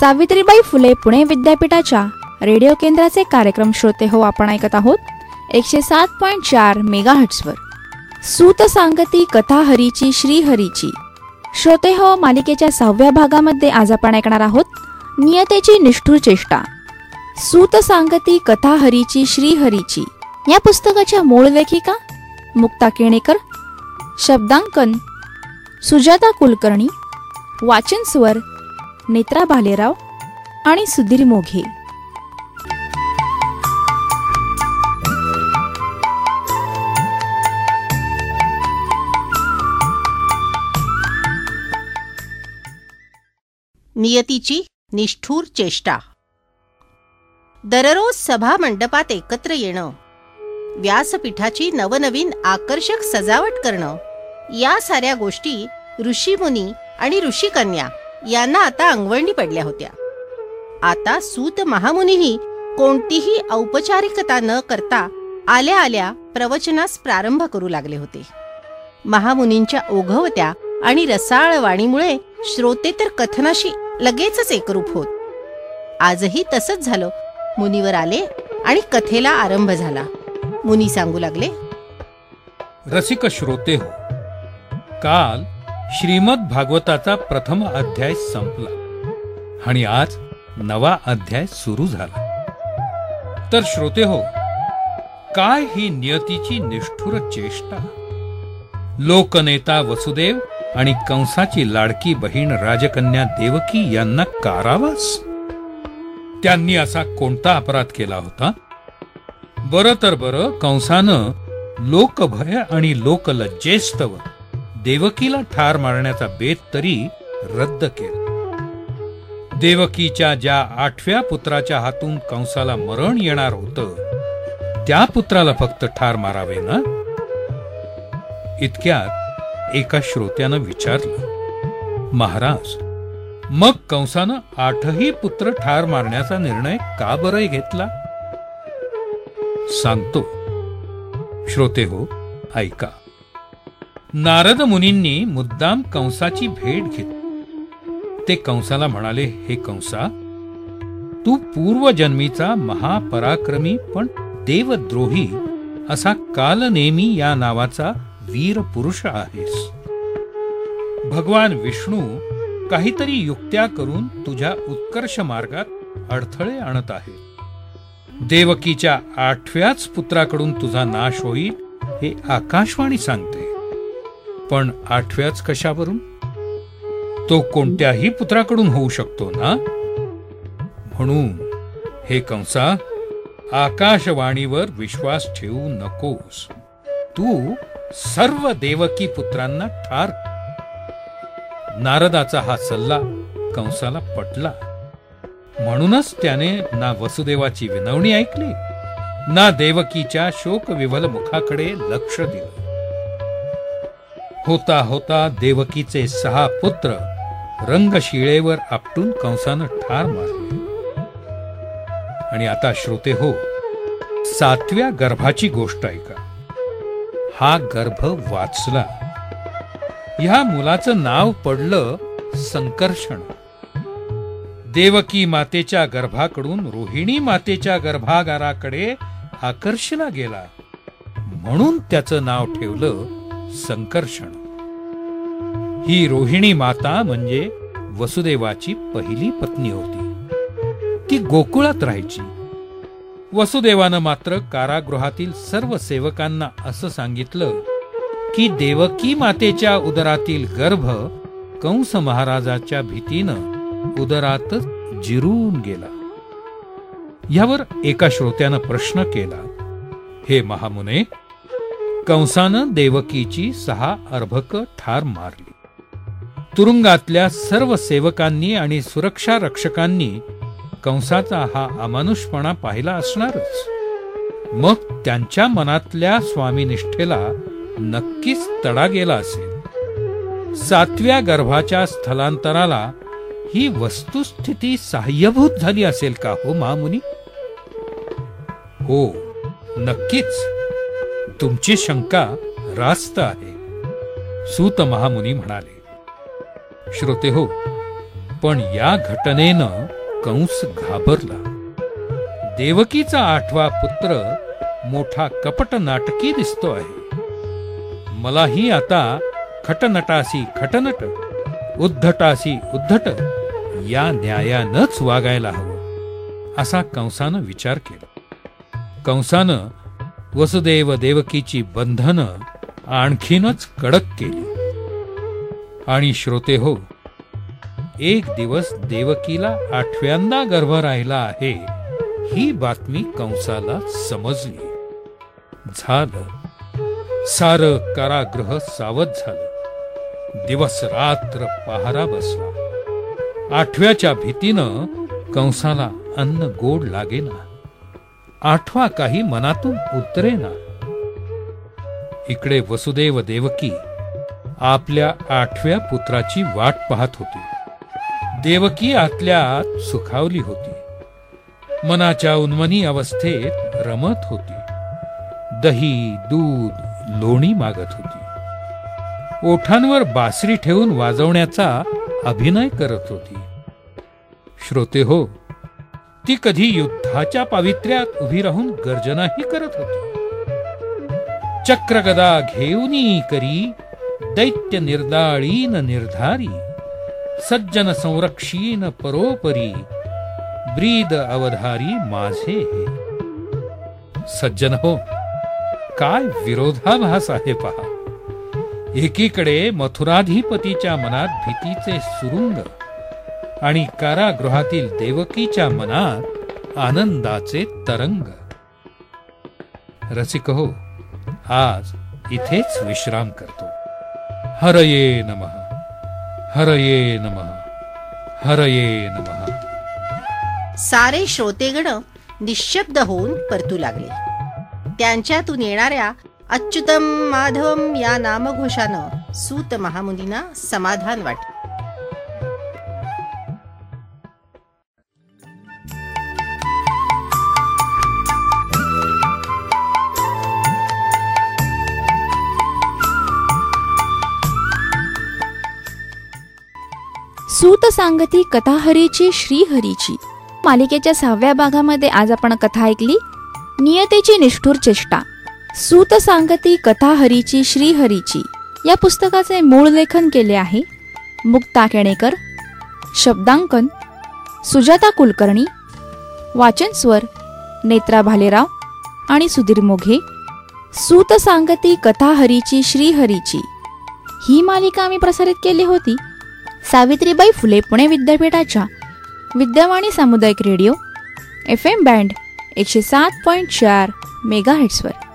सावित्रीबाई फुले पुणे विद्यापीठाच्या रेडिओ केंद्राचे कार्यक्रम श्रोते हो आपण ऐकत आहोत. एकशे सात पॉईंट चार मेगा हट्सवर सूत सांगती कथा हरीची श्री हरीची. श्रोते हो मालिकेच्या सहाव्या भागामध्ये आज आपण ऐकणार आहोत. नियतेची निष्ठुर चेष्टा. सूत सांगती कथा हरीची श्री हरीची. या पुस्तकाच्या मूळ लेखिका मुक्ता केणेकर शब्दांकन सुजाता कुलकर्णी वाचन स्वर नेत्रा भालेराव आणि सुधीर मोघे. नियतीची निष्ठूर चेष्टा. दररोज सभा मंडपात एकत्र येणं व्यासपीठाची नवनवीन आकर्षक सजावट करणं या साऱ्या गोष्टी ऋषीमुनी आणि ऋषिकन्या यांना आता अंगवळणी पडल्या होत्या. आता सूत महामुनीही कोणतीही औपचारिकता न करता आल्या आल्या प्रवचनास प्रारंभ करू लागले होते. महामुनींच्या ओघवत्या आणि रसाळ वाणीमुळे श्रोते तर कथनाशी लगेचच एकरूप होत. आजही तसंच झालं. मुनीवर आले आणि कथेला आरंभ झाला. मुनी सांगू लागले रसिक श्रोते हो काल श्रीमद भागवताचा प्रथम अध्याय संपला. आणि आज नवा अध्याय सुरू झाला. तर श्रोते हो काय ही नियतीची निष्ठुर चेष्टा? लोकनेता वसुदेव आणि कंसाची लाडकी बहीण राजकन्या देवकी यांना कारावास? त्यांनी असा कोणता अपराध केला होता? बरं तर बरं कंसानं लोकभय आणि लोकलज्जेस्तव देवकीला ठार मारण्याचा बेत तरी रद्द केला. देवकीच्या ज्या आठव्या पुत्राच्या हातून कंसाला मरण येणार होतं त्या पुत्राला फक्त ठार मारावे ना? इतक्यात एका श्रोत्यानं विचारलं महाराज मग कंसानं आठही पुत्र ठार मारण्याचा निर्णय का बरं घेतला? सांगतो. श्रोते हो ऐका. नारद मुनींनी मुद्दाम कंसाची भेट घेतली. ते कंसाला म्हणाले हे कंसा तू पूर्वजन्मीचा महापराक्रमी पण देवद्रोही असा कालनेमी या नावाचा वीर पुरुष आहेस. भगवान विष्णू काहीतरी युक्त्या करून तुझ्या उत्कर्ष मार्गात अडथळे आणत आहे देवकीच्या आठव्याच पुत्राकडून तुझा नाश होईल हे आकाशवाणी सांगते. पण आठव्याच कशावरून? तो कोणत्याही पुत्राकडून होऊ शकतो ना? म्हणून हे कंसा आकाशवाणीवर विश्वास ठेवू नकोस. तू सर्व देवकी पुत्रांना ठार. नारदाचा हा सल्ला कंसाला पटला. म्हणूनच त्याने ना वसुदेवाची विनवणी ऐकली ना देवकीच्या शोकविवल मुखाकडे लक्ष दिलं. होता होता देवकीचे सहा पुत्र रंगशिळेवर आपटून कंसानं ठार मारले. आणि आता श्रोते हो सातव्या गर्भाची गोष्ट ऐका. हा गर्भ वाचला. ह्या मुलाचं नाव पडलं संकर्षण. देवकी मातेच्या गर्भाकडून रोहिणी मातेच्या गर्भागाराकडे आकर्षला गेला. म्हणून त्याचं नाव ठेवलं संकर्षण. ही रोहिणी माता म्हणजे वसुदेवाची पहिली पत्नी होती. ती गोकुळात राहायची. वसुदेवानं मात्र कारागृहातील सर्व सेवकांना असं सांगितलं की देवकी मातेच्या उदरातील गर्भ कंस महाराजाच्या भीतीनं उदरातच जिरून गेला. यावर एका श्रोत्यानं प्रश्न केला हे महामुने कंसानं देवकीची सहा अर्भक ठार मारली. तुरुंगातल्या सर्व सेवकांनी आणि सुरक्षा रक्षकांनी कंसाचा हा अमानुषपणा पाहिला असणारच. मग त्यांच्या मनातल्या स्वामीनिष्ठेला नक्कीच तडा गेला असेल. सातव्या गर्भाच्या स्थलांतराला ही वस्तुस्थिती सहाय्यभूत झाली असेल का हो महामुनी हो नक्कीच. तुमची शंका रास्त आहे. सूत महामुनी म्हणाले श्रोते हो पण या घटनेनं कंस घाबरला. देवकीचा आठवा पुत्र मोठा कपट नाटकी दिसतो आहे. मलाही आता खटनटासी खटनट उद्धटासी उद्धट या न्यायानंच वागायला हवं. असा कंसानं विचार केला. कंसानं वसुदेव देवकीची बंधनं आणखीनच कडक केली. आणि श्रोते हो एक दिवस देवकीला आठव्यांदा गर्भ राहिला आहे ही बातमी कंसाला समजली. झालं. सार कारागृह सावध झालं. दिवस रात्र पहारा बसला. आठव्याच्या भीतीनं कंसाला अन्न गोड लागेना. आठवा काही मनातून उतरेना इकडे वसुदेव देवकी आपल्या आठव्या पुत्राची वाट पाहत होती. देवकी आतल्या आत सुखावली होती. मनाच्या उन्मनी अवस्थेत रमत होती. दही दूध लोणी मागत होती. ओठांवर बासरी ठेवून वाजवण्याचा अभिनय करत होती. श्रोते हो ती कधी युद्धाच्या पावित्र्यात उभी राहून गर्जनाही करत होती. चक्रगदा घेऊनी करी दैत्य निर्दाळीन निर्धारी सज्जन संरक्षीन परोपरी ब्रीद अवधारी माझे हे. सज्जन हो काय विरोधाभास आहे पहा. एकीकडे मथुराधिपतीच्या मनात भीतीचे सुरुंग आणि कारागृहातील देवकीच्या मनात आनंदाचे तरंग. रसिक हो आज इथेच विश्राम करतो. हरये नमः हरये नमः हरये नमः. सारे श्रोतेगण निशब्द होऊन परतू लागले. त्यांच्यातून येणाऱ्या अच्युतम माधवम या नामघोषानं सूत महामुनींना समाधान वाटले. सांगती कथाहरीची श्रीहरीची. मालिकेच्या सहाव्या भागामध्ये आज आपण कथा ऐकली. नियतेची निष्ठुर चेष्टा. सूत सांगती कथाहरीची श्रीहरीची. या पुस्तकाचे मूळ लेखन केले आहे. मुक्ता केणेकर. शब्दांकन. सुजाता कुलकर्णी. वाचन स्वर. नेत्रा भालेराव. आणि सुधीर मोघे. सूत सांगती कथाहरीची श्रीहरीची. ही मालिका आम्ही प्रसारित केली होती. सावित्रीबाई फुले पुणे विद्यापीठाच्या विद्यावाणी सामुदायिक रेडिओ एफ एम बँड एकशे सात पॉईंट चार मेगा हिट्सवर